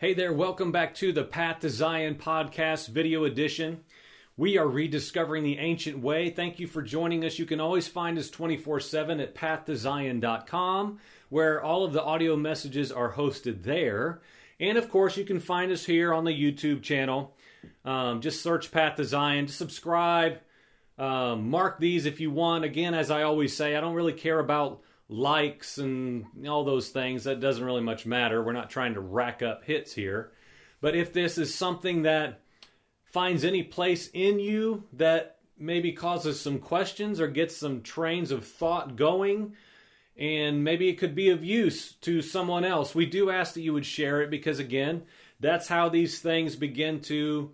Hey there, welcome back to the Path to Zion podcast video edition. We are rediscovering the ancient way. Thank you for joining us. You can always find us 24 7 at pathtozion.com, where all of the audio messages are hosted there. And of course, you can find us here on the YouTube channel. Um, just search Path to Zion, just subscribe, um, mark these if you want. Again, as I always say, I don't really care about likes and all those things. That doesn't really much matter. We're not trying to rack up hits here. But if this is something that finds any place in you that maybe causes some questions or gets some trains of thought going, and maybe it could be of use to someone else, we do ask that you would share it because, again, that's how these things begin to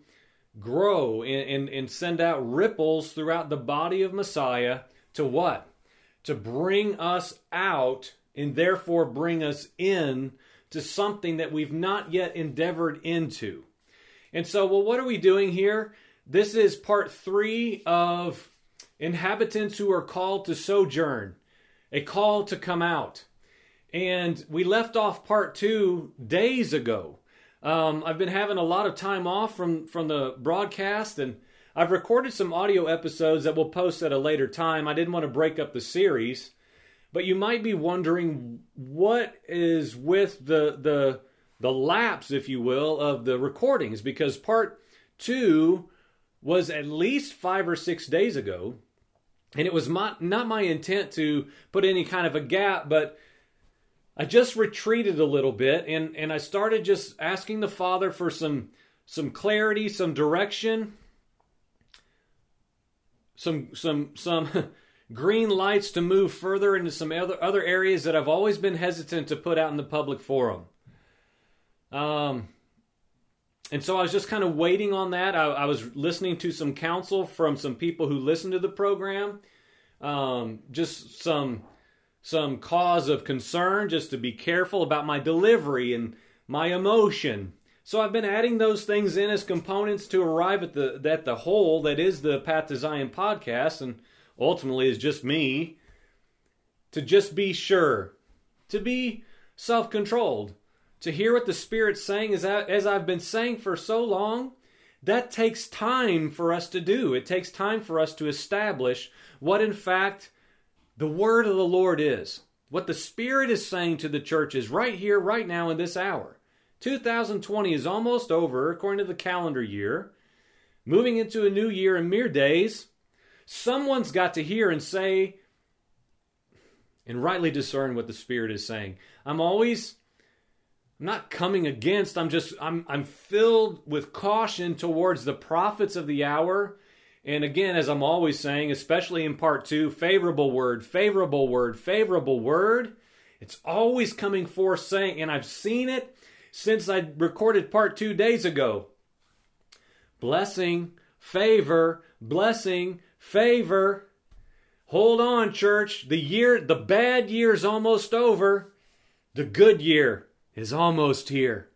grow and, and, and send out ripples throughout the body of Messiah to what? To bring us out and therefore bring us in to something that we've not yet endeavored into. And so, well, what are we doing here? This is part three of inhabitants who are called to sojourn, a call to come out. And we left off part two days ago. Um, I've been having a lot of time off from, from the broadcast, and I've recorded some audio episodes that we'll post at a later time. I didn't want to break up the series, but you might be wondering what is with the the the lapse, if you will, of the recordings because part 2 was at least 5 or 6 days ago. And it was my, not my intent to put any kind of a gap, but I just retreated a little bit and, and I started just asking the Father for some some clarity, some direction, some some some green lights to move further into some other other areas that I've always been hesitant to put out in the public forum. Um, and so I was just kind of waiting on that. I, I was listening to some counsel from some people who listen to the program. Um, just some some cause of concern, just to be careful about my delivery and my emotion so I've been adding those things in as components to arrive at the at the whole that is the Path to Zion podcast, and ultimately is just me. To just be sure, to be self-controlled, to hear what the Spirit's saying, as I, as I've been saying for so long. That takes time for us to do. It takes time for us to establish what, in fact, the word of the Lord is. What the Spirit is saying to the churches right here, right now, in this hour. 2020 is almost over, according to the calendar year. Moving into a new year in mere days, someone's got to hear and say, and rightly discern what the Spirit is saying. I'm always I'm not coming against, I'm just I'm I'm filled with caution towards the prophets of the hour. And again, as I'm always saying, especially in part two, favorable word, favorable word, favorable word. It's always coming forth saying, and I've seen it since I recorded part two days ago. Blessing, favor, blessing, favor. Hold on, church. The year, the bad year is almost over. The good year is almost here.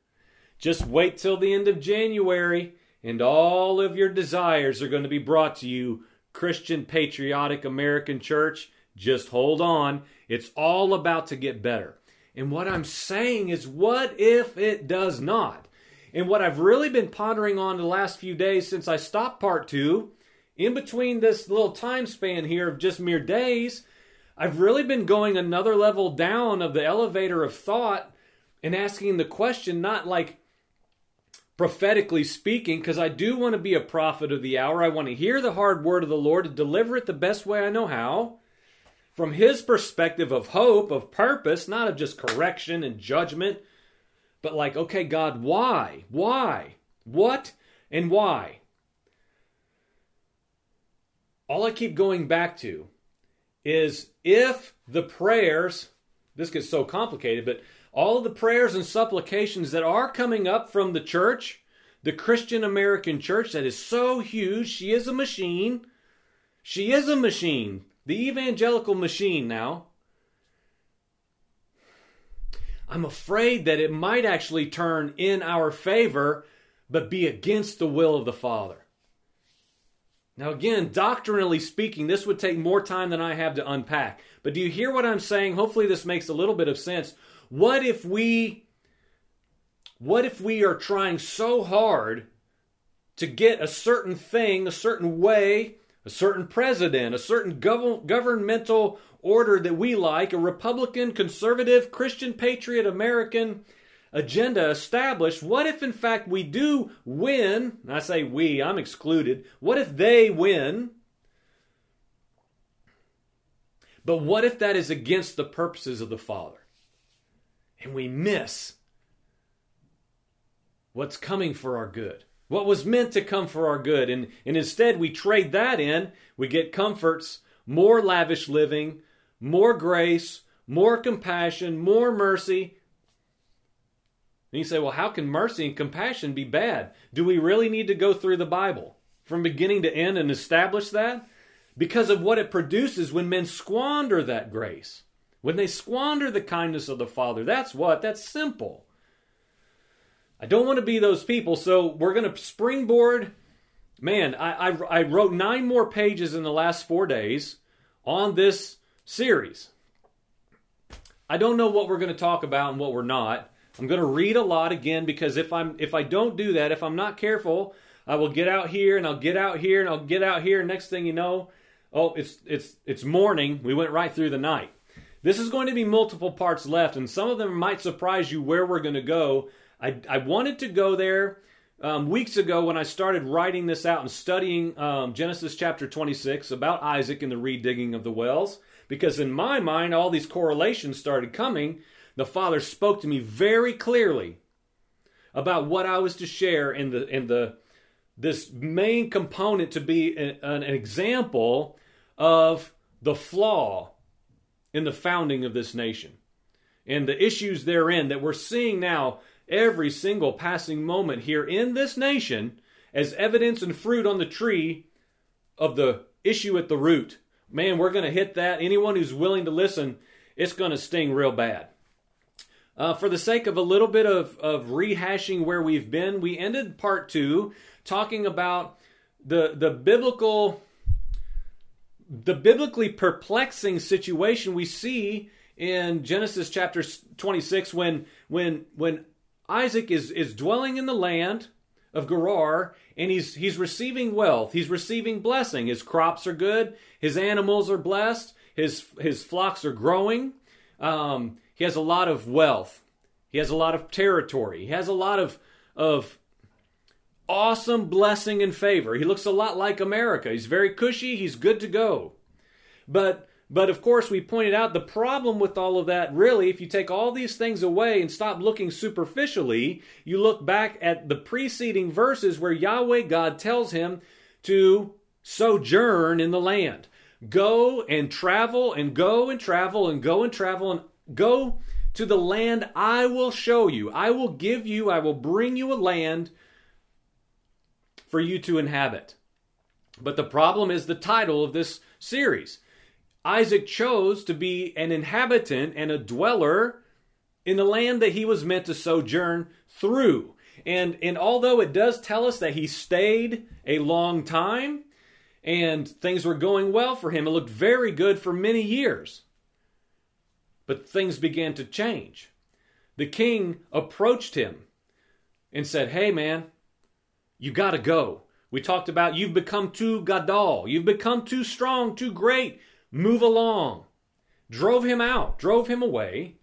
Just wait till the end of January, and all of your desires are going to be brought to you, Christian, patriotic American church. Just hold on. It's all about to get better. And what I'm saying is, what if it does not? And what I've really been pondering on the last few days since I stopped part two, in between this little time span here of just mere days, I've really been going another level down of the elevator of thought and asking the question, not like prophetically speaking, because I do want to be a prophet of the hour. I want to hear the hard word of the Lord and deliver it the best way I know how from his perspective of hope, of purpose, not of just correction and judgment, but like, okay, God, why? Why? What and why? All I keep going back to is if the prayers, this gets so complicated, but all the prayers and supplications that are coming up from the church, the Christian American church that is so huge, she is a machine. She is a machine. The evangelical machine now. I'm afraid that it might actually turn in our favor, but be against the will of the Father. Now, again, doctrinally speaking, this would take more time than I have to unpack. But do you hear what I'm saying? Hopefully, this makes a little bit of sense. What if we What if we are trying so hard to get a certain thing, a certain way, a certain president, a certain gov- governmental order that we like, a Republican, conservative, Christian, patriot, American agenda established? What if, in fact, we do win? I say we, I'm excluded. What if they win? But what if that is against the purposes of the Father? And we miss what's coming for our good, what was meant to come for our good. And, and instead, we trade that in. We get comforts, more lavish living, more grace, more compassion, more mercy. And you say, well, how can mercy and compassion be bad? Do we really need to go through the Bible from beginning to end and establish that? Because of what it produces when men squander that grace. When they squander the kindness of the Father. That's what? That's simple. I don't want to be those people, so we're going to springboard. Man, I, I, I wrote nine more pages in the last four days on this series. I don't know what we're going to talk about and what we're not. I'm going to read a lot again because if I'm if I don't do that, if I'm not careful, I will get out here and I'll get out here and I'll get out here. Next thing you know, oh, it's it's it's morning. We went right through the night. This is going to be multiple parts left, and some of them might surprise you where we're going to go. I I wanted to go there um, weeks ago when I started writing this out and studying um, Genesis chapter 26 about Isaac and the redigging of the wells, because in my mind all these correlations started coming. The Father spoke to me very clearly about what I was to share in the in the this main component to be an, an example of the flaw in the founding of this nation and the issues therein that we're seeing now every single passing moment here in this nation as evidence and fruit on the tree of the issue at the root. Man, we're going to hit that. Anyone who's willing to listen, it's going to sting real bad. Uh, for the sake of a little bit of, of rehashing where we've been, we ended part two talking about the the biblical the biblically perplexing situation we see in Genesis chapter 26 when when when Isaac is is dwelling in the land of Gerar and he's he's receiving wealth he's receiving blessing his crops are good his animals are blessed his his flocks are growing um, he has a lot of wealth. He has a lot of territory. He has a lot of of awesome blessing and favor. He looks a lot like America. He's very cushy. He's good to go. But but of course, we pointed out the problem with all of that really, if you take all these things away and stop looking superficially, you look back at the preceding verses where Yahweh God tells him to sojourn in the land. Go and travel and go and travel and go and travel and Go to the land I will show you. I will give you, I will bring you a land for you to inhabit. But the problem is the title of this series. Isaac chose to be an inhabitant and a dweller in the land that he was meant to sojourn through. And, and although it does tell us that he stayed a long time and things were going well for him, it looked very good for many years. But things began to change. The king approached him and said, Hey, man, you got to go. We talked about you've become too gadol. You've become too strong, too great. Move along. Drove him out, drove him away.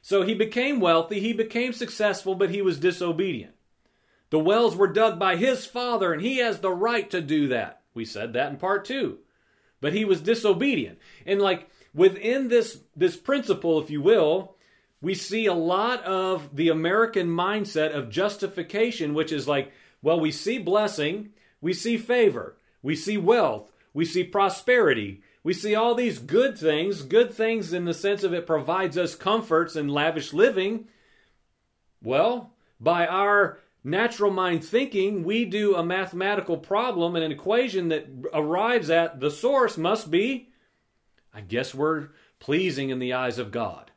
So he became wealthy, he became successful, but he was disobedient. The wells were dug by his father, and he has the right to do that. We said that in part two. But he was disobedient. And like within this this principle, if you will, we see a lot of the American mindset of justification, which is like, well, we see blessing, we see favor, we see wealth, we see prosperity, we see all these good things, good things in the sense of it provides us comforts and lavish living. Well, by our natural mind thinking, we do a mathematical problem and an equation that arrives at the source must be I guess we're pleasing in the eyes of God.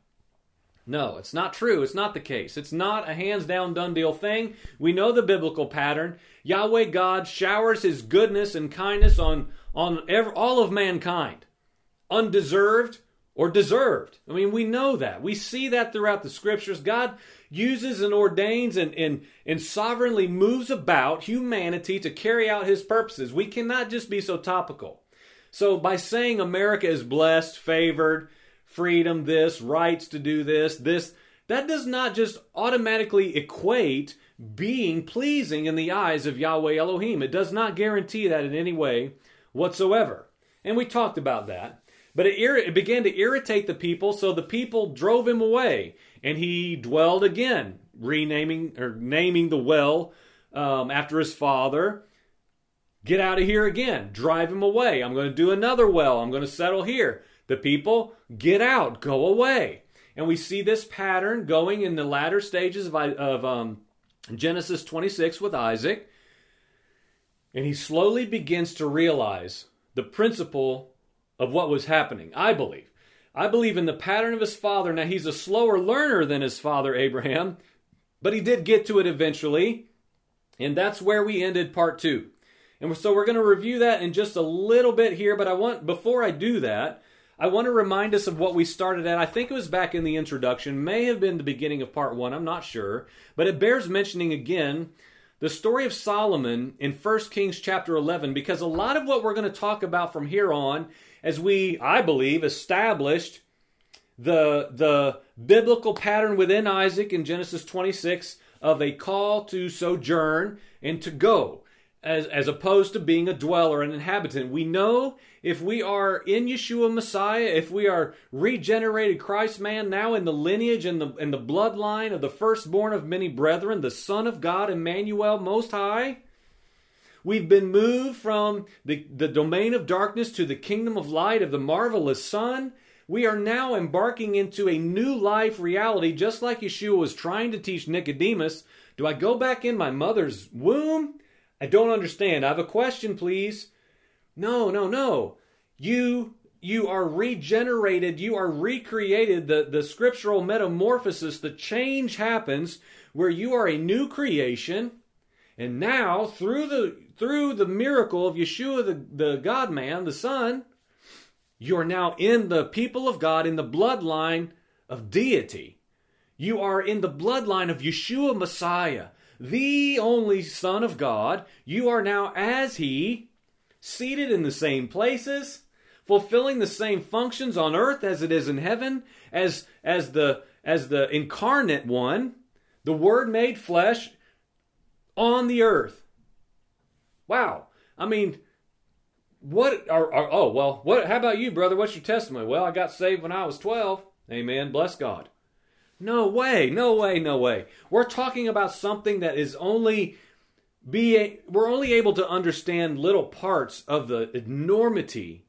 No, it's not true. It's not the case. It's not a hands down done deal thing. We know the biblical pattern. Yahweh God showers his goodness and kindness on, on every, all of mankind, undeserved or deserved. I mean, we know that. We see that throughout the scriptures. God uses and ordains and, and, and sovereignly moves about humanity to carry out his purposes. We cannot just be so topical. So, by saying America is blessed, favored, freedom, this, rights to do this, this, that does not just automatically equate being pleasing in the eyes of Yahweh Elohim. It does not guarantee that in any way whatsoever. And we talked about that. But it, it, began to irritate the people, so the people drove him away, and he dwelled again, renaming or naming the well um, after his father. Get out of here again. Drive him away. I'm going to do another well. I'm going to settle here. The people, get out. Go away. And we see this pattern going in the latter stages of, of um, Genesis 26 with Isaac. And he slowly begins to realize the principle of what was happening, I believe. I believe in the pattern of his father. Now, he's a slower learner than his father Abraham, but he did get to it eventually. And that's where we ended part two. And so we're going to review that in just a little bit here, but I want, before I do that, I want to remind us of what we started at. I think it was back in the introduction, may have been the beginning of part one, I'm not sure, but it bears mentioning again the story of Solomon in 1 Kings chapter 11, because a lot of what we're going to talk about from here on as we, I believe, established the, the biblical pattern within Isaac in Genesis 26 of a call to sojourn and to go, as, as opposed to being a dweller, an inhabitant. We know if we are in Yeshua Messiah, if we are regenerated Christ man, now in the lineage and the, and the bloodline of the firstborn of many brethren, the Son of God, Emmanuel Most High, We've been moved from the, the domain of darkness to the kingdom of light of the marvelous Son. We are now embarking into a new life reality, just like Yeshua was trying to teach Nicodemus. Do I go back in my mother's womb? I don't understand. I have a question, please. No, no, no. You you are regenerated, you are recreated. The, the scriptural metamorphosis, the change happens where you are a new creation. And now, through the through the miracle of Yeshua, the, the God man, the Son, you are now in the people of God, in the bloodline of deity. You are in the bloodline of Yeshua Messiah, the only Son of God. You are now as He, seated in the same places, fulfilling the same functions on earth as it is in heaven, as, as, the, as the incarnate one, the Word made flesh on the earth. Wow. I mean, what are, are, oh well what how about you brother? What's your testimony? Well i got saved when i was 12 amen. Bless god. No way. No way. No way. We're talking about something that is only be we're only able to understand little parts of the enormity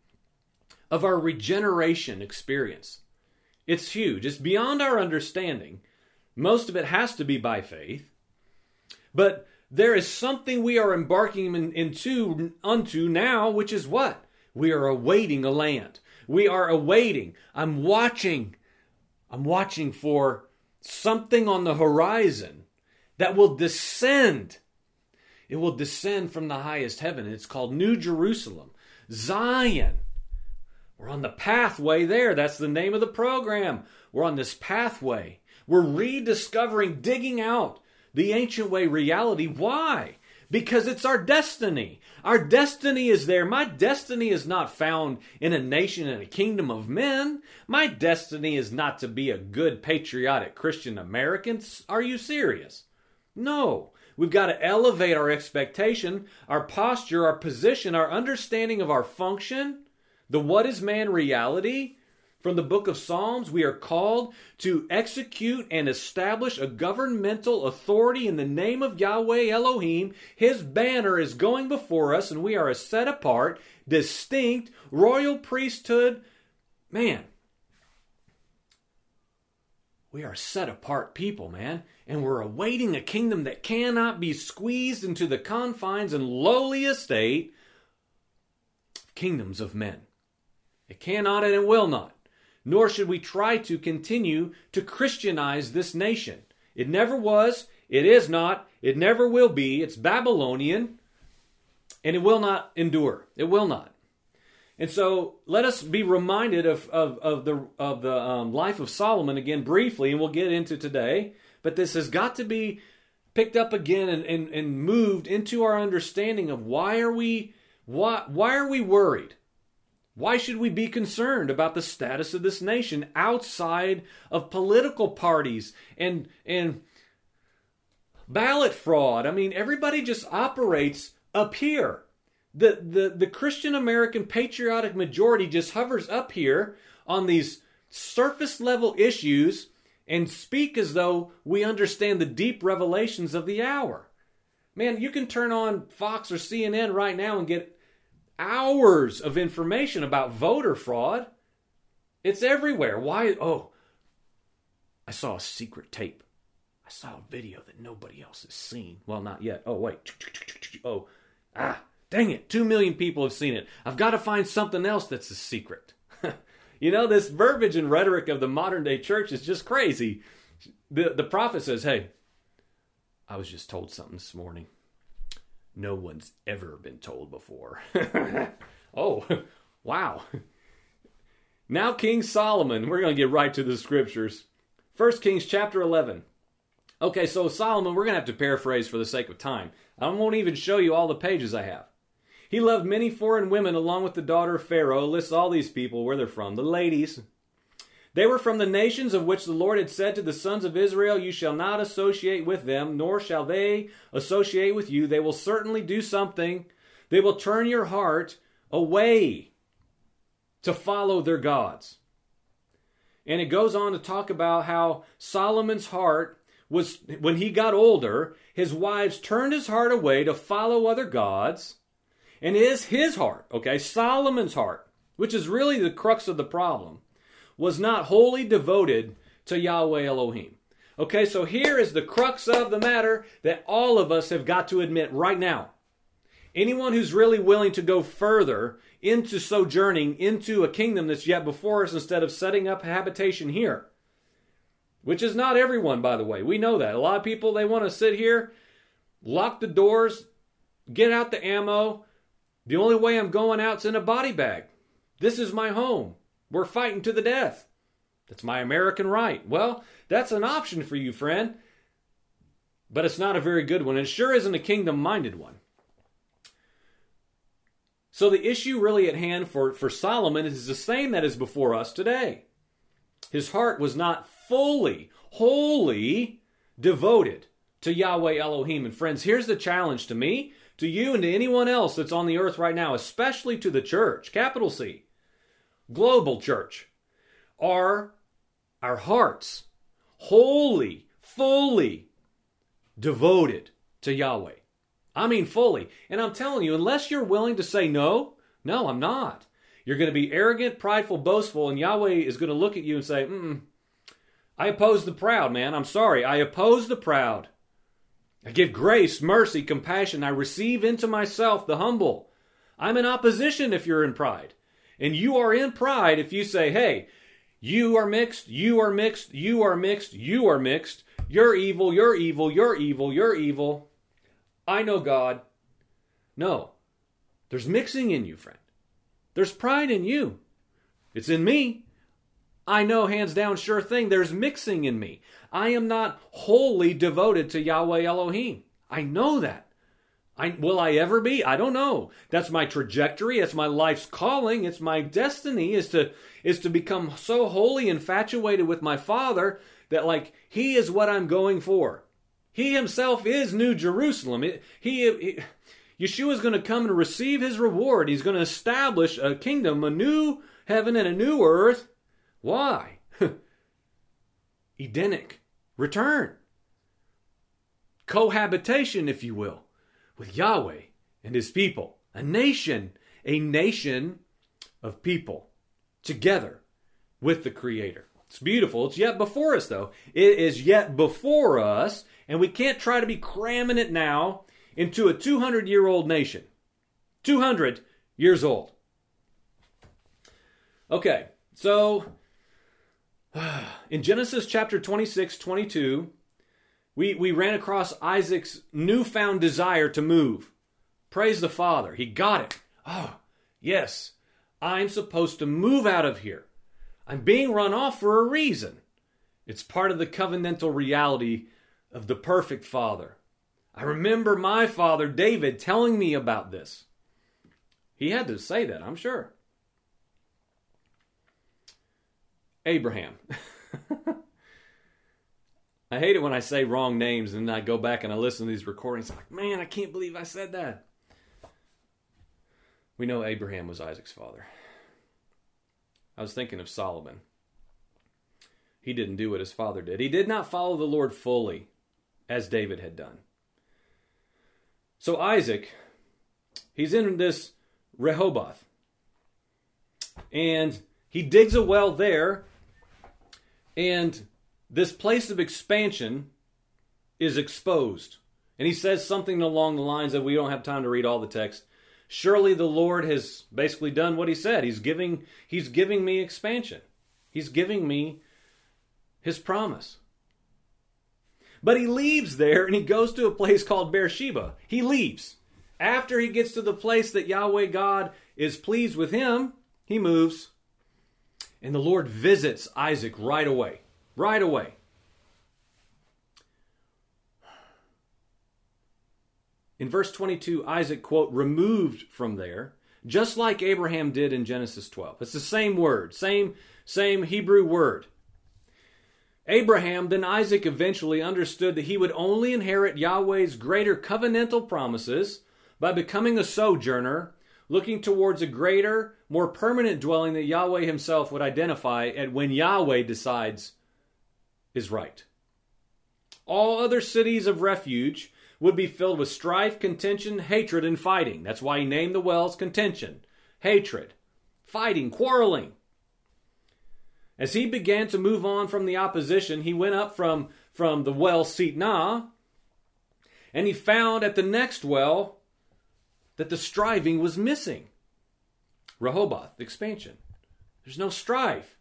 of our regeneration experience it's huge it's beyond our understanding most of it has to be by faith but there is something we are embarking in, into unto now, which is what? We are awaiting a land. We are awaiting. I'm watching. I'm watching for something on the horizon that will descend. It will descend from the highest heaven. It's called New Jerusalem, Zion. We're on the pathway there. That's the name of the program. We're on this pathway. We're rediscovering, digging out the ancient way reality. Why? Because it's our destiny. Our destiny is there. My destiny is not found in a nation and a kingdom of men. My destiny is not to be a good, patriotic Christian American. Are you serious? No. We've got to elevate our expectation, our posture, our position, our understanding of our function, the what is man reality, from the book of Psalms, we are called to execute and establish a governmental authority in the name of Yahweh Elohim. His banner is going before us, and we are a set apart, distinct, royal priesthood. Man, we are set apart people, man, and we're awaiting a kingdom that cannot be squeezed into the confines and lowly estate kingdoms of men. It cannot and it will not nor should we try to continue to Christianize this nation. It never was, it is not, it never will be. It's Babylonian, and it will not endure. It will not. And so let us be reminded of, of, of the, of the um, life of Solomon again briefly, and we'll get into today. But this has got to be picked up again and, and, and moved into our understanding of why are we why, why are we worried? Why should we be concerned about the status of this nation outside of political parties and and ballot fraud? I mean, everybody just operates up here the, the, the Christian American patriotic majority just hovers up here on these surface level issues and speak as though we understand the deep revelations of the hour. Man, you can turn on Fox or CNN right now and get hours of information about voter fraud. It's everywhere. Why? Oh, I saw a secret tape. I saw a video that nobody else has seen. Well, not yet. Oh, wait. Oh, ah, Dang it, two million people have seen it. I've got to find something else that's a secret. You know, this verbiage and rhetoric of the modern day church is just crazy. The, the prophet says, Hey, I was just told something this morning. No one's ever been told before. oh, wow. Now, King Solomon, we're going to get right to the scriptures. First Kings chapter 11. Okay, so Solomon, we're going to have to paraphrase for the sake of time. I won't even show you all the pages I have. He loved many foreign women along with the daughter of Pharaoh. Lists all these people, where they're from. The ladies. They were from the nations of which the Lord had said to the sons of Israel, You shall not associate with them, nor shall they associate with you. They will certainly do something. They will turn your heart away to follow their gods. And it goes on to talk about how Solomon's heart was, when he got older, his wives turned his heart away to follow other gods and is his heart, okay, Solomon's heart, which is really the crux of the problem, was not wholly devoted to Yahweh Elohim. Okay, so here is the crux of the matter that all of us have got to admit right now. Anyone who's really willing to go further into sojourning into a kingdom that's yet before us instead of setting up habitation here, which is not everyone, by the way. We know that. A lot of people, they want to sit here, lock the doors, get out the ammo, the only way I'm going out's in a body bag. This is my home. We're fighting to the death. That's my American right. Well, that's an option for you, friend. But it's not a very good one. It sure isn't a kingdom minded one. So the issue really at hand for, for Solomon is the same that is before us today. His heart was not fully, wholly devoted to Yahweh Elohim. And friends, here's the challenge to me to you and to anyone else that's on the earth right now, especially to the church, capital C, global church, are our hearts wholly, fully devoted to Yahweh. I mean, fully. And I'm telling you, unless you're willing to say no, no, I'm not. You're going to be arrogant, prideful, boastful, and Yahweh is going to look at you and say, mm, I oppose the proud, man. I'm sorry. I oppose the proud. I give grace, mercy, compassion. I receive into myself the humble. I'm in opposition if you're in pride. And you are in pride if you say, hey, you are mixed, you are mixed, you are mixed, you are mixed. You're evil, you're evil, you're evil, you're evil. I know God. No. There's mixing in you, friend. There's pride in you. It's in me. I know hands down, sure thing, there's mixing in me. I am not wholly devoted to Yahweh Elohim. I know that. I, will I ever be? I don't know. That's my trajectory. It's my life's calling. It's my destiny is to is to become so wholly infatuated with my Father that like He is what I'm going for. He Himself is New Jerusalem. he, he Yeshua is going to come and receive His reward. He's going to establish a kingdom, a new heaven and a new earth why? Edenic return. Cohabitation, if you will, with Yahweh and his people. A nation, a nation of people together with the Creator. It's beautiful. It's yet before us, though. It is yet before us, and we can't try to be cramming it now into a 200 year old nation. 200 years old. Okay, so in Genesis chapter 26, 22, we, we ran across Isaac's newfound desire to move. Praise the Father. He got it. Oh, yes. I'm supposed to move out of here. I'm being run off for a reason. It's part of the covenantal reality of the perfect father. I remember my father, David, telling me about this. He had to say that, I'm sure. Abraham. I hate it when I say wrong names and I go back and I listen to these recordings. I'm like, man, I can't believe I said that. We know Abraham was Isaac's father. I was thinking of Solomon. He didn't do what his father did. He did not follow the Lord fully as David had done. So Isaac, he's in this Rehoboth. And he digs a well there. And this place of expansion is exposed. And he says something along the lines of we don't have time to read all the text. Surely the Lord has basically done what he said. He's giving he's giving me expansion. He's giving me his promise. But he leaves there and he goes to a place called Beersheba. He leaves. After he gets to the place that Yahweh God is pleased with him, he moves. And the Lord visits Isaac right away. Right away. In verse 22, Isaac, quote, removed from there, just like Abraham did in Genesis 12. It's the same word, same, same Hebrew word. Abraham, then Isaac eventually understood that he would only inherit Yahweh's greater covenantal promises by becoming a sojourner, looking towards a greater, more permanent dwelling that Yahweh himself would identify at when Yahweh decides is right. All other cities of refuge would be filled with strife, contention, hatred, and fighting. That's why he named the wells contention, hatred, fighting, quarreling. As he began to move on from the opposition, he went up from, from the well Sitnah, and he found at the next well that the striving was missing. Rehoboth, expansion. There's no strife.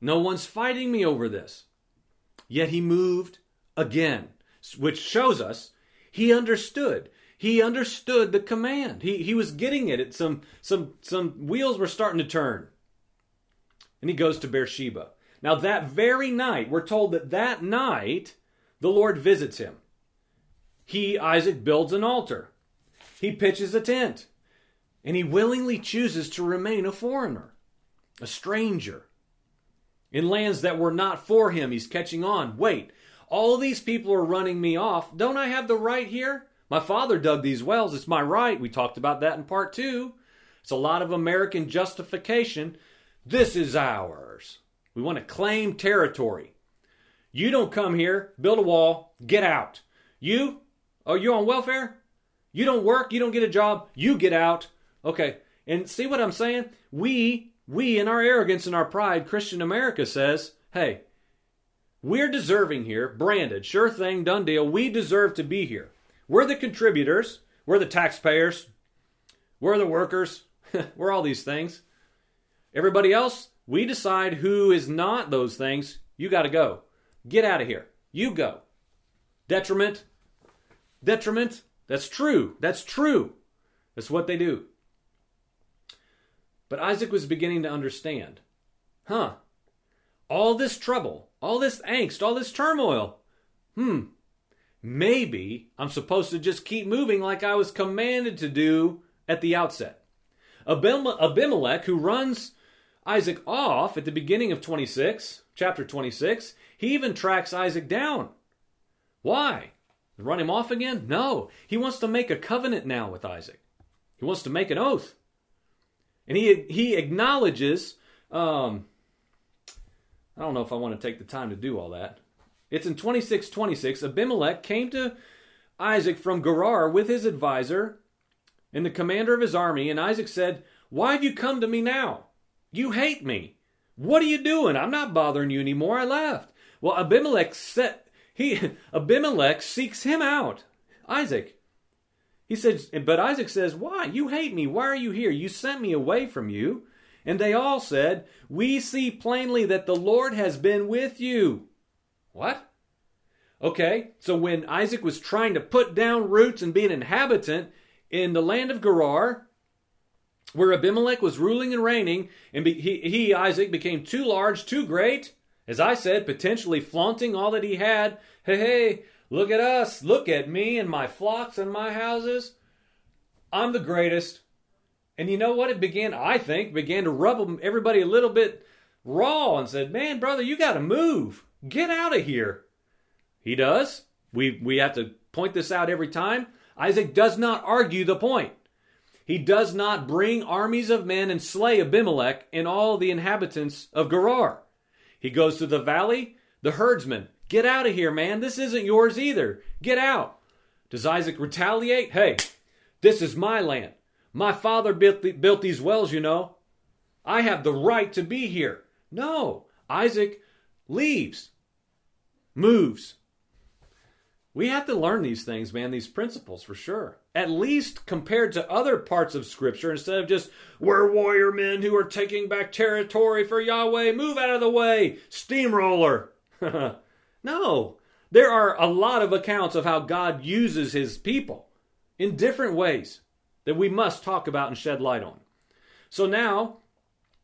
No one's fighting me over this. Yet he moved again, which shows us he understood. He understood the command. He, he was getting it. it. Some, some, some wheels were starting to turn. And he goes to Beersheba. Now, that very night, we're told that that night the Lord visits him. He, Isaac, builds an altar. He pitches a tent. And he willingly chooses to remain a foreigner, a stranger. In lands that were not for him, he's catching on. Wait, all these people are running me off. Don't I have the right here? My father dug these wells. It's my right. We talked about that in part two. It's a lot of American justification. This is ours. We want to claim territory. You don't come here, build a wall, get out. You? Oh, you on welfare? You don't work, you don't get a job, you get out. Okay. And see what I'm saying? We, we in our arrogance and our pride, Christian America says, hey, we're deserving here, branded, sure thing, done deal. We deserve to be here. We're the contributors, we're the taxpayers, we're the workers, we're all these things. Everybody else, we decide who is not those things. You got to go. Get out of here. You go. Detriment. Detriment. That's true. That's true. That's what they do. But Isaac was beginning to understand. Huh. All this trouble, all this angst, all this turmoil. Hmm. Maybe I'm supposed to just keep moving like I was commanded to do at the outset. Abimelech, who runs Isaac off at the beginning of 26, chapter 26, he even tracks Isaac down. Why? Run him off again? No. He wants to make a covenant now with Isaac. He wants to make an oath. And he, he acknowledges um, I don't know if I want to take the time to do all that. It's in 2626. Abimelech came to Isaac from Gerar with his advisor and the commander of his army, and Isaac said, Why have you come to me now? You hate me. What are you doing? I'm not bothering you anymore. I left. Well, Abimelech set he Abimelech seeks him out. Isaac. He says, but Isaac says, Why? You hate me. Why are you here? You sent me away from you. And they all said, We see plainly that the Lord has been with you. What? Okay, so when Isaac was trying to put down roots and be an inhabitant in the land of Gerar, where Abimelech was ruling and reigning, and he, he, Isaac, became too large, too great, as I said, potentially flaunting all that he had. Hey, hey, look at us, look at me and my flocks and my houses. I'm the greatest. And you know what? It began, I think, began to rub everybody a little bit raw and said, Man, brother, you got to move. Get out of here. He does. We, we have to point this out every time. Isaac does not argue the point. He does not bring armies of men and slay Abimelech and all the inhabitants of Gerar. He goes to the valley, the herdsman, get out of here, man. This isn't yours either. Get out. Does Isaac retaliate? Hey, this is my land. My father built, the, built these wells, you know. I have the right to be here. No, Isaac leaves, moves, we have to learn these things, man, these principles for sure. At least compared to other parts of Scripture, instead of just, we're warrior men who are taking back territory for Yahweh, move out of the way, steamroller. no, there are a lot of accounts of how God uses his people in different ways that we must talk about and shed light on. So now,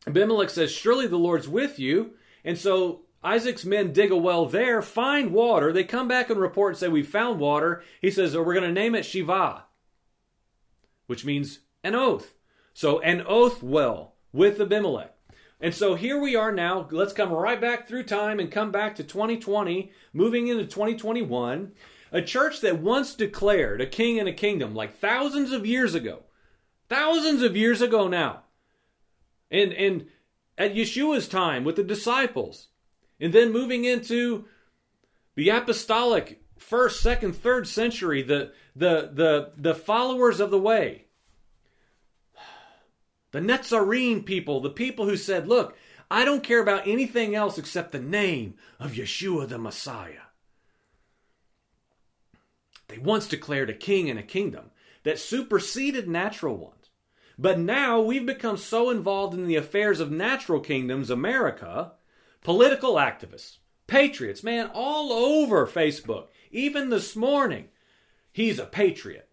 Abimelech says, Surely the Lord's with you. And so Isaac's men dig a well there, find water. They come back and report and say, We found water. He says, oh, We're going to name it Shiva, which means an oath. So, an oath well with Abimelech. And so here we are now. Let's come right back through time and come back to 2020, moving into 2021. A church that once declared a king and a kingdom like thousands of years ago. Thousands of years ago now. And, and at Yeshua's time with the disciples and then moving into the apostolic first, second, third century, the the the the followers of the way. The Netzarim people, the people who said, look, I don't care about anything else except the name of Yeshua the Messiah. They once declared a king and a kingdom that superseded natural ones. But now we've become so involved in the affairs of natural kingdoms, America, political activists, patriots, man, all over Facebook, even this morning. He's a patriot.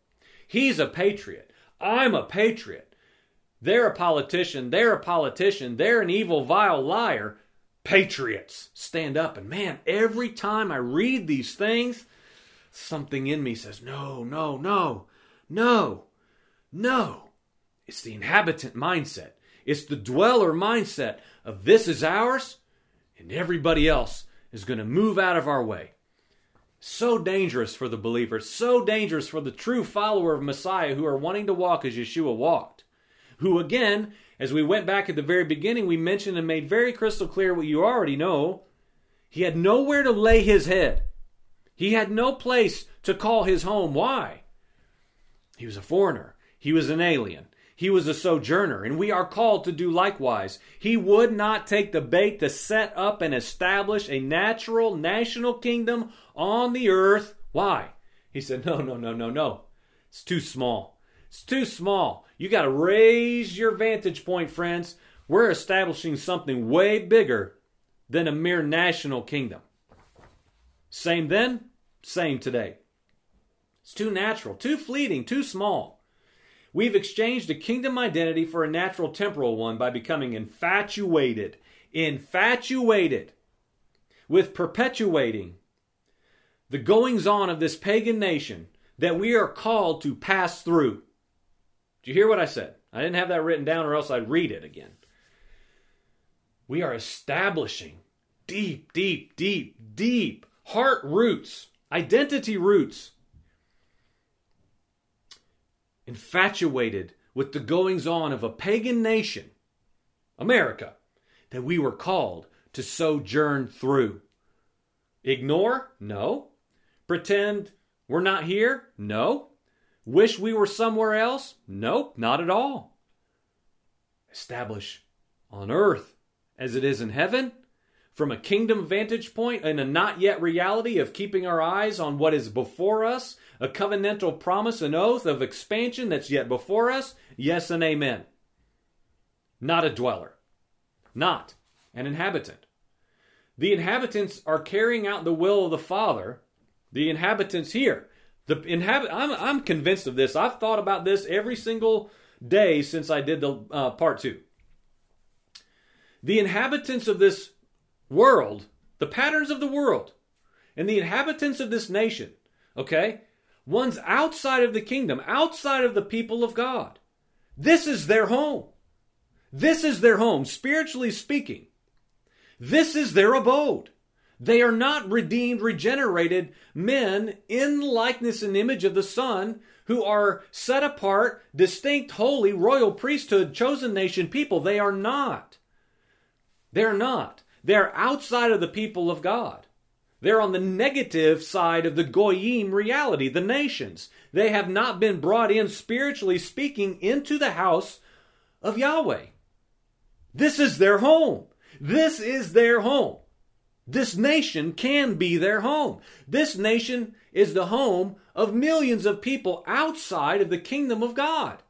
He's a patriot. I'm a patriot. They're a politician. They're a politician. They're an evil, vile liar. Patriots stand up. And man, every time I read these things, something in me says, no, no, no, no, no. It's the inhabitant mindset. It's the dweller mindset of this is ours and everybody else is going to move out of our way. So dangerous for the believer, so dangerous for the true follower of Messiah who are wanting to walk as Yeshua walked. Who, again, as we went back at the very beginning, we mentioned and made very crystal clear what you already know. He had nowhere to lay his head. He had no place to call his home. Why? He was a foreigner. He was an alien. He was a sojourner, and we are called to do likewise. He would not take the bait to set up and establish a natural national kingdom on the earth. Why? He said, No, no, no, no, no. It's too small. It's too small. You got to raise your vantage point, friends. We're establishing something way bigger than a mere national kingdom. Same then, same today. It's too natural, too fleeting, too small. We've exchanged a kingdom identity for a natural temporal one by becoming infatuated, infatuated with perpetuating the goings on of this pagan nation that we are called to pass through. Did you hear what I said? I didn't have that written down, or else I'd read it again. We are establishing deep, deep, deep, deep heart roots, identity roots infatuated with the goings on of a pagan nation, America, that we were called to sojourn through. Ignore? No. Pretend we're not here? No. Wish we were somewhere else? Nope, not at all. Establish on earth as it is in heaven from a kingdom vantage point and a not yet reality of keeping our eyes on what is before us, a covenantal promise, an oath of expansion that's yet before us, yes and amen. Not a dweller, not an inhabitant. The inhabitants are carrying out the will of the Father. The inhabitants here, the inhabit. I'm, I'm convinced of this. I've thought about this every single day since I did the uh, part two. The inhabitants of this world, the patterns of the world, and the inhabitants of this nation, okay, ones outside of the kingdom, outside of the people of God, this is their home. This is their home, spiritually speaking. This is their abode. They are not redeemed, regenerated men in likeness and image of the Son who are set apart, distinct, holy, royal priesthood, chosen nation people. They are not. They're not. They're outside of the people of God. They're on the negative side of the Goyim reality, the nations. They have not been brought in, spiritually speaking, into the house of Yahweh. This is their home. This is their home. This nation can be their home. This nation is the home of millions of people outside of the kingdom of God.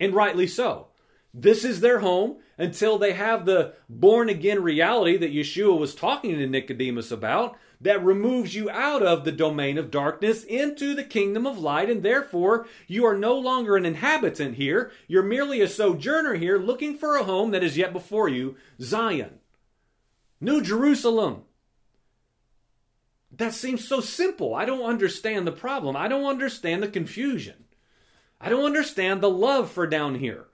And rightly so. This is their home until they have the born again reality that Yeshua was talking to Nicodemus about that removes you out of the domain of darkness into the kingdom of light, and therefore you are no longer an inhabitant here. You're merely a sojourner here looking for a home that is yet before you Zion, New Jerusalem. That seems so simple. I don't understand the problem. I don't understand the confusion. I don't understand the love for down here.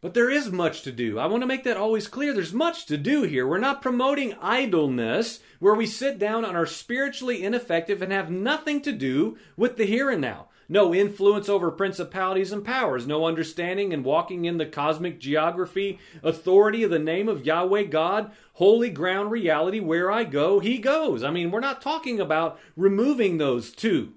But there is much to do. I want to make that always clear. There's much to do here. We're not promoting idleness where we sit down and are spiritually ineffective and have nothing to do with the here and now. No influence over principalities and powers, no understanding and walking in the cosmic geography, authority of the name of Yahweh God, holy ground reality. Where I go, He goes. I mean, we're not talking about removing those two.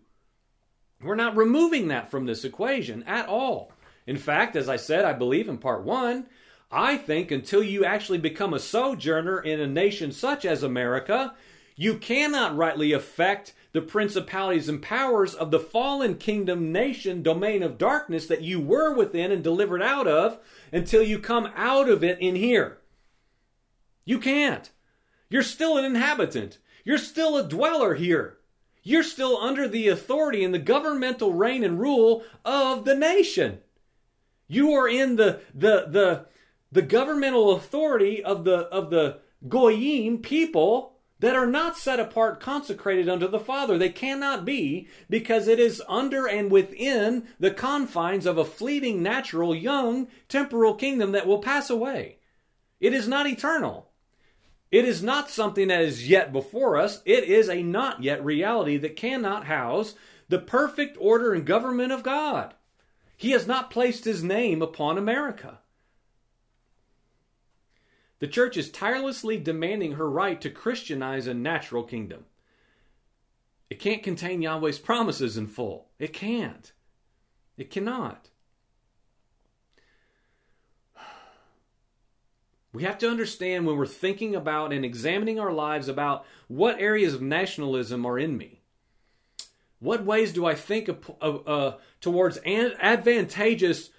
We're not removing that from this equation at all. In fact, as I said, I believe in part one, I think until you actually become a sojourner in a nation such as America, you cannot rightly affect the principalities and powers of the fallen kingdom nation domain of darkness that you were within and delivered out of until you come out of it in here. You can't. You're still an inhabitant. You're still a dweller here. You're still under the authority and the governmental reign and rule of the nation. You are in the the the the governmental authority of the of the goyim people that are not set apart consecrated unto the Father. They cannot be because it is under and within the confines of a fleeting natural young temporal kingdom that will pass away. It is not eternal. It is not something that is yet before us. It is a not yet reality that cannot house the perfect order and government of God. He has not placed his name upon America. The church is tirelessly demanding her right to Christianize a natural kingdom. It can't contain Yahweh's promises in full. It can't. It cannot. We have to understand when we're thinking about and examining our lives about what areas of nationalism are in me. What ways do I think uh, uh, towards advantageous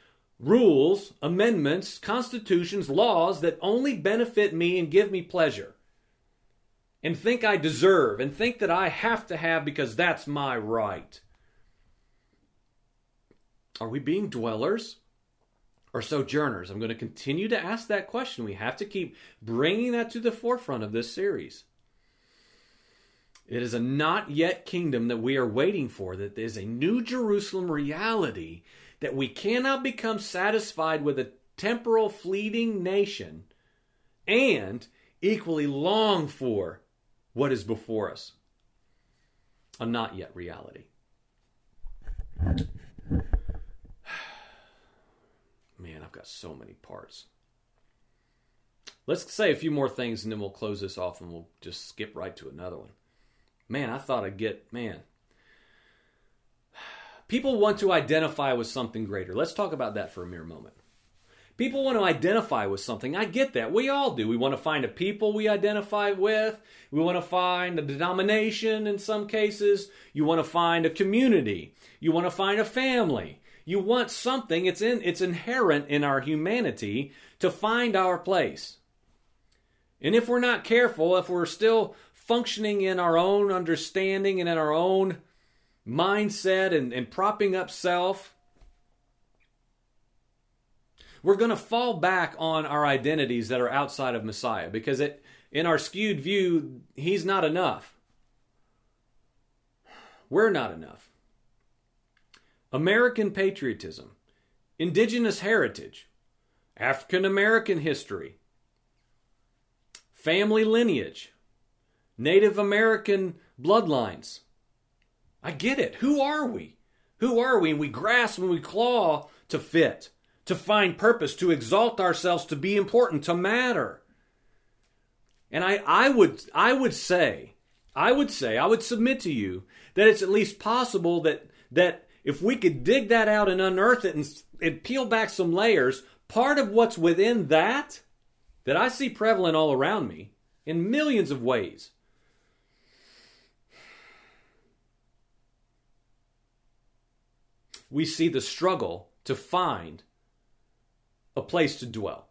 rules, amendments, constitutions, laws that only benefit me and give me pleasure? And think I deserve and think that I have to have because that's my right. Are we being dwellers or sojourners? I'm going to continue to ask that question. We have to keep bringing that to the forefront of this series. It is a not yet kingdom that we are waiting for, that is a new Jerusalem reality, that we cannot become satisfied with a temporal, fleeting nation and equally long for what is before us. A not yet reality. Man, I've got so many parts. Let's say a few more things and then we'll close this off and we'll just skip right to another one. Man, I thought I'd get, man. People want to identify with something greater. Let's talk about that for a mere moment. People want to identify with something. I get that. We all do. We want to find a people we identify with. We want to find a denomination in some cases. You want to find a community. You want to find a family. You want something. It's in it's inherent in our humanity to find our place. And if we're not careful, if we're still functioning in our own understanding and in our own mindset and, and propping up self, we're going to fall back on our identities that are outside of Messiah because it, in our skewed view, he's not enough. We're not enough. American patriotism, indigenous heritage, African American history, family lineage, Native American bloodlines. I get it. Who are we? Who are we? And we grasp and we claw to fit, to find purpose, to exalt ourselves, to be important, to matter. And I, I would I would say, I would say, I would submit to you that it's at least possible that that if we could dig that out and unearth it and, and peel back some layers, part of what's within that that I see prevalent all around me in millions of ways. We see the struggle to find a place to dwell.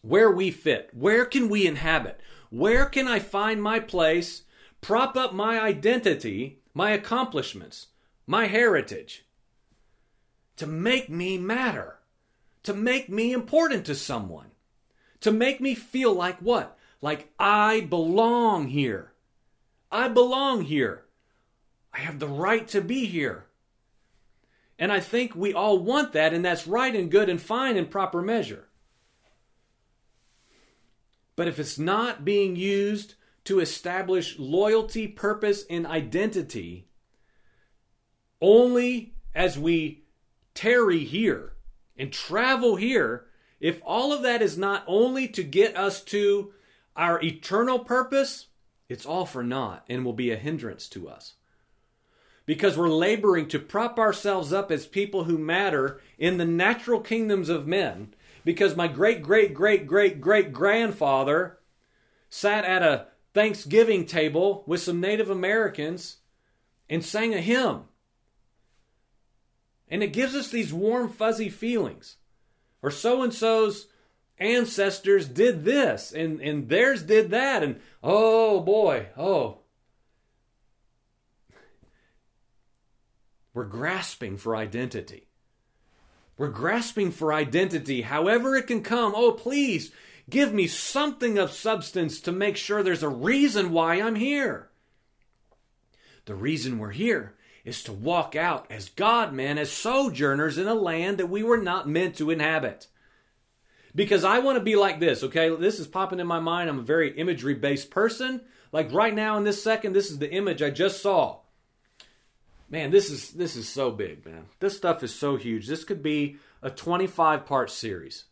Where we fit. Where can we inhabit? Where can I find my place, prop up my identity, my accomplishments, my heritage? To make me matter. To make me important to someone. To make me feel like what? Like I belong here. I belong here. I have the right to be here. And I think we all want that, and that's right and good and fine in proper measure. But if it's not being used to establish loyalty, purpose, and identity, only as we tarry here and travel here, if all of that is not only to get us to our eternal purpose, it's all for naught and will be a hindrance to us because we're laboring to prop ourselves up as people who matter in the natural kingdoms of men. Because my great, great, great, great, great grandfather sat at a Thanksgiving table with some Native Americans and sang a hymn. And it gives us these warm, fuzzy feelings. Or so and so's ancestors did this and, and theirs did that. And oh boy, oh, We're grasping for identity. We're grasping for identity, however it can come. Oh, please give me something of substance to make sure there's a reason why I'm here. The reason we're here is to walk out as God men, as sojourners in a land that we were not meant to inhabit. Because I want to be like this, okay? This is popping in my mind. I'm a very imagery based person. Like right now in this second, this is the image I just saw man, this is this is so big, man. This stuff is so huge. This could be a 25 part series.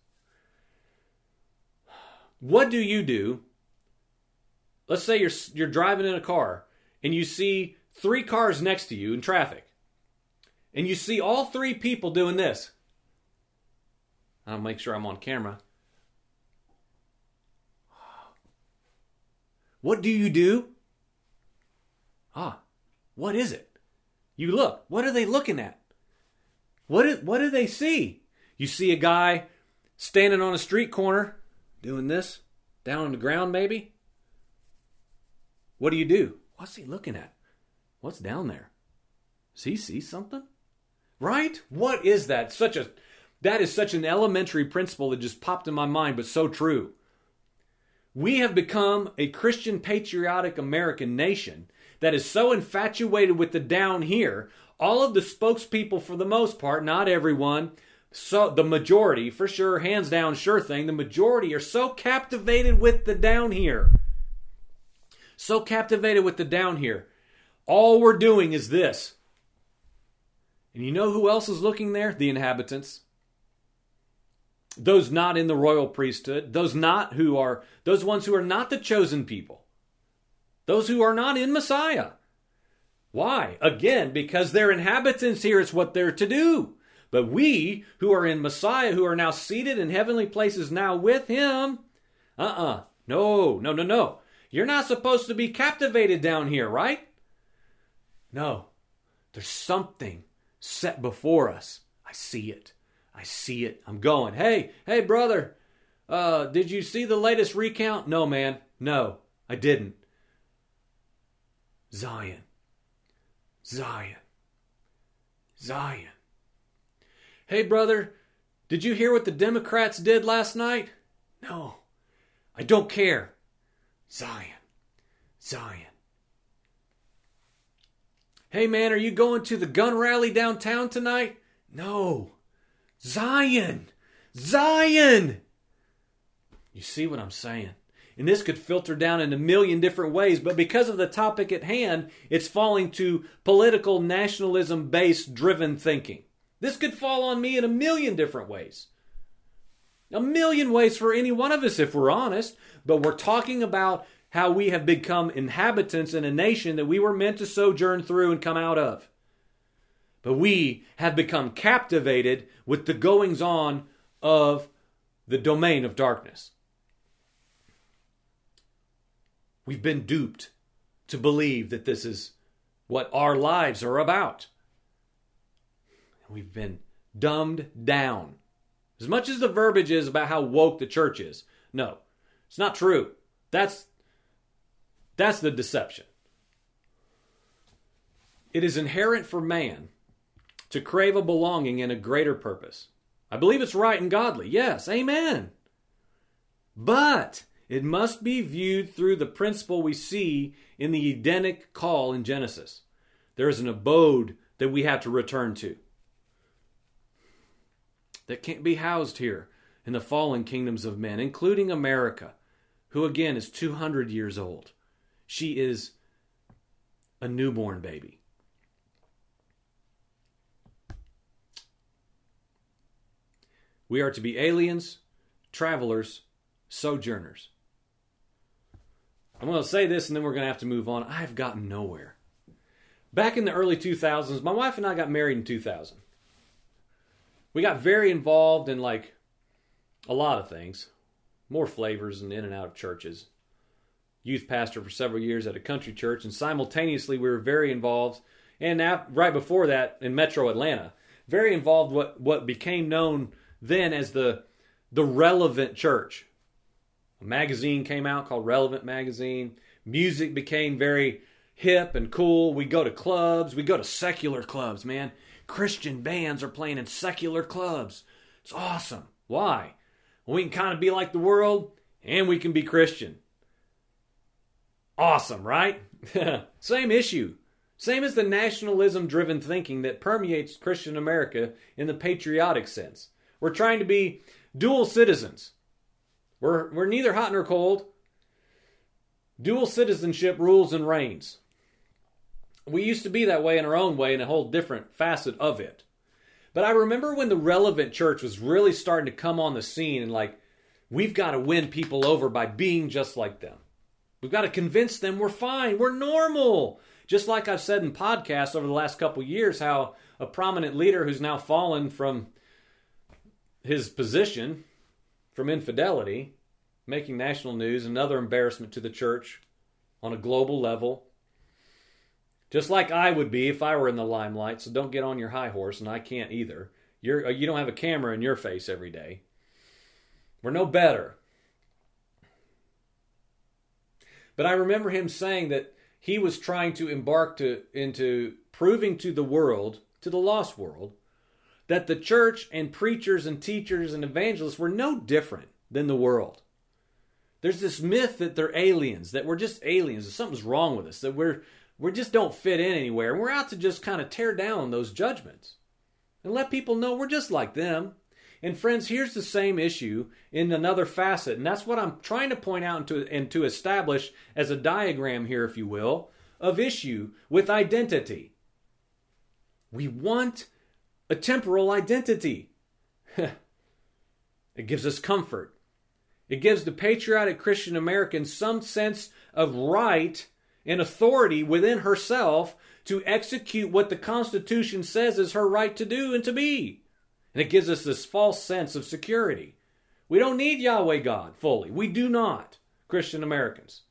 What do you do? Let's say you're you're driving in a car and you see three cars next to you in traffic. And you see all three people doing this. I'll make sure I'm on camera. What do you do? Ah, what is it? You look. What are they looking at? What do, what do they see? You see a guy standing on a street corner doing this, down on the ground maybe? What do you do? What's he looking at? What's down there? Does he see something? Right? What is that? Such a that is such an elementary principle that just popped in my mind, but so true. We have become a Christian patriotic American nation that is so infatuated with the down here, all of the spokespeople, for the most part, not everyone, so the majority, for sure, hands down, sure thing, the majority are so captivated with the down here. So captivated with the down here. All we're doing is this. And you know who else is looking there? The inhabitants. Those not in the royal priesthood, those not who are those ones who are not the chosen people. Those who are not in Messiah. Why? Again, because they're inhabitants here, it's what they're to do. But we who are in Messiah, who are now seated in heavenly places now with Him, uh uh-uh. uh. No, no, no, no. You're not supposed to be captivated down here, right? No. There's something set before us. I see it. I see it. I'm going. Hey, hey, brother. Uh, did you see the latest recount? No, man. No, I didn't. Zion, Zion, Zion. Hey, brother, Did you hear what the Democrats did last night? No. I don't care. Zion. Zion. Hey man, are you going to the gun rally downtown tonight? No. Zion. Zion. You see what I'm saying? And this could filter down in a million different ways, but because of the topic at hand, it's falling to political nationalism based driven thinking. This could fall on me in a million different ways. A million ways for any one of us if we're honest, but we're talking about how we have become inhabitants in a nation that we were meant to sojourn through and come out of. But we have become captivated with the goings on of the domain of darkness. We've been duped to believe that this is what our lives are about. We've been dumbed down. As much as the verbiage is about how woke the church is, no, it's not true. That's that's the deception. It is inherent for man to crave a belonging in a greater purpose. I believe it's right and godly. Yes, amen. But it must be viewed through the principle we see in the Edenic call in Genesis. There is an abode that we have to return to that can't be housed here in the fallen kingdoms of men, including America, who again is 200 years old. She is a newborn baby. We are to be aliens, travelers, sojourners. I'm going to say this and then we're going to have to move on. I've gotten nowhere. Back in the early 2000s, my wife and I got married in 2000. We got very involved in like a lot of things, more flavors and in and out of churches youth pastor for several years at a country church, and simultaneously we were very involved. And now, right before that, in Metro Atlanta, very involved what what became known then as the the Relevant Church. A magazine came out called Relevant Magazine. Music became very hip and cool. We go to clubs. We go to secular clubs, man. Christian bands are playing in secular clubs. It's awesome. Why? Well, we can kind of be like the world and we can be Christian. Awesome, right? Same issue. Same as the nationalism driven thinking that permeates Christian America in the patriotic sense. We're trying to be dual citizens. We're, we're neither hot nor cold. Dual citizenship rules and reigns. We used to be that way in our own way in a whole different facet of it. But I remember when the relevant church was really starting to come on the scene and like, we've got to win people over by being just like them. We've got to convince them we're fine, we're normal. Just like I've said in podcasts over the last couple years, how a prominent leader who's now fallen from his position from infidelity, making national news, another embarrassment to the church on a global level. Just like I would be if I were in the limelight, so don't get on your high horse, and I can't either. You're, uh, you don't have a camera in your face every day. We're no better. But I remember him saying that he was trying to embark to into proving to the world, to the lost world, that the church and preachers and teachers and evangelists were no different than the world. There's this myth that they're aliens, that we're just aliens, that something's wrong with us, that we're we just don't fit in anywhere, and we're out to just kind of tear down those judgments and let people know we're just like them. And friends, here's the same issue in another facet, and that's what I'm trying to point out and to, and to establish as a diagram here, if you will, of issue with identity. We want a temporal identity. it gives us comfort. It gives the patriotic Christian American some sense of right and authority within herself to execute what the Constitution says is her right to do and to be. And it gives us this false sense of security. We don't need Yahweh God fully. We do not, Christian Americans.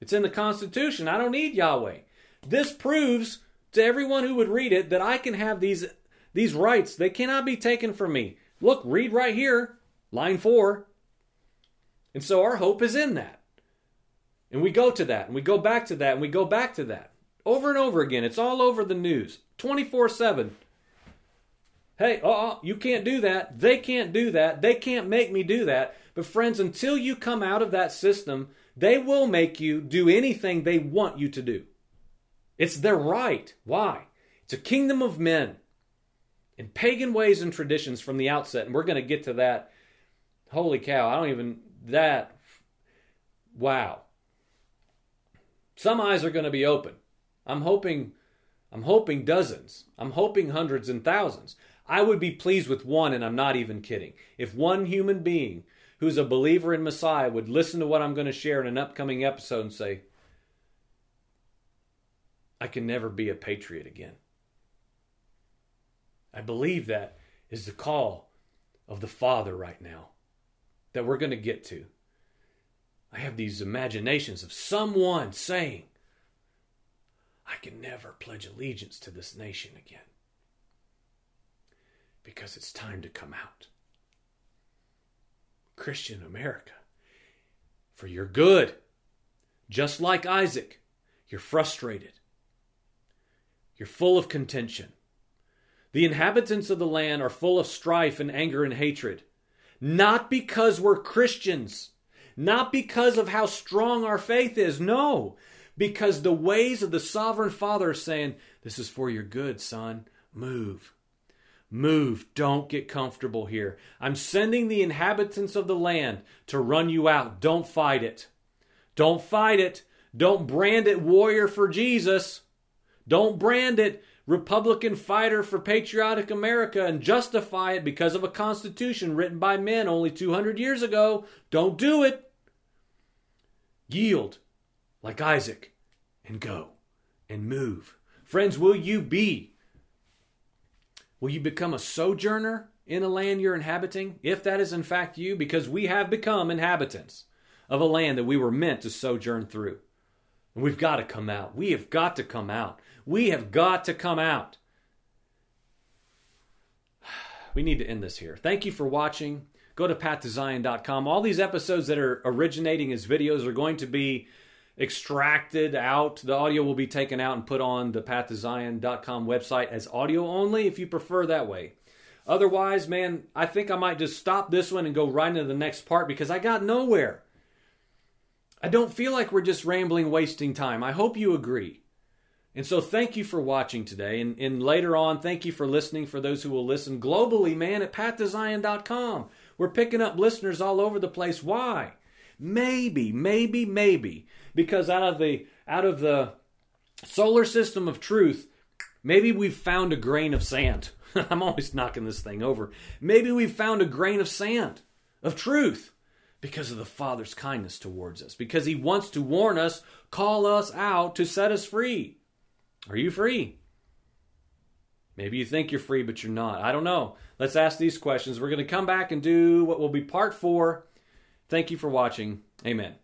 It's in the Constitution. I don't need Yahweh. This proves to everyone who would read it that I can have these these rights. They cannot be taken from me. Look, read right here, line 4. And so our hope is in that. And we go to that, and we go back to that, and we go back to that. Over and over again. It's all over the news. 24 7. Hey, uh, you can't do that. They can't do that. They can't make me do that. But friends, until you come out of that system, they will make you do anything they want you to do. It's their right. Why? It's a kingdom of men in pagan ways and traditions from the outset. And we're going to get to that. Holy cow. I don't even, that, wow. Some eyes are going to be open. I'm hoping, I'm hoping dozens. I'm hoping hundreds and thousands. I would be pleased with one, and I'm not even kidding. If one human being who's a believer in Messiah would listen to what I'm going to share in an upcoming episode and say, I can never be a patriot again. I believe that is the call of the Father right now that we're going to get to. I have these imaginations of someone saying, I can never pledge allegiance to this nation again because it's time to come out. Christian America, for your good, just like Isaac, you're frustrated. You're full of contention. The inhabitants of the land are full of strife and anger and hatred. Not because we're Christians, not because of how strong our faith is. No, because the ways of the sovereign Father are saying, This is for your good, son. Move. Move. Don't get comfortable here. I'm sending the inhabitants of the land to run you out. Don't fight it. Don't fight it. Don't brand it warrior for Jesus. Don't brand it Republican fighter for patriotic America and justify it because of a constitution written by men only 200 years ago. Don't do it. Yield like Isaac and go and move. Friends, will you be? Will you become a sojourner in a land you're inhabiting? If that is in fact you, because we have become inhabitants of a land that we were meant to sojourn through. And we've got to come out. We have got to come out. We have got to come out. We need to end this here. Thank you for watching. Go to pathtozion.com. All these episodes that are originating as videos are going to be extracted out. The audio will be taken out and put on the pathtozion.com website as audio only if you prefer that way. Otherwise, man, I think I might just stop this one and go right into the next part because I got nowhere. I don't feel like we're just rambling, wasting time. I hope you agree. And so, thank you for watching today. And, and later on, thank you for listening for those who will listen globally, man, at pathtozion.com. We're picking up listeners all over the place. Why? Maybe, maybe, maybe because out of the out of the solar system of truth, maybe we've found a grain of sand. I'm always knocking this thing over. Maybe we've found a grain of sand of truth because of the Father's kindness towards us, because He wants to warn us, call us out to set us free. Are you free? Maybe you think you're free, but you're not. I don't know. Let's ask these questions. We're going to come back and do what will be part four. Thank you for watching. Amen.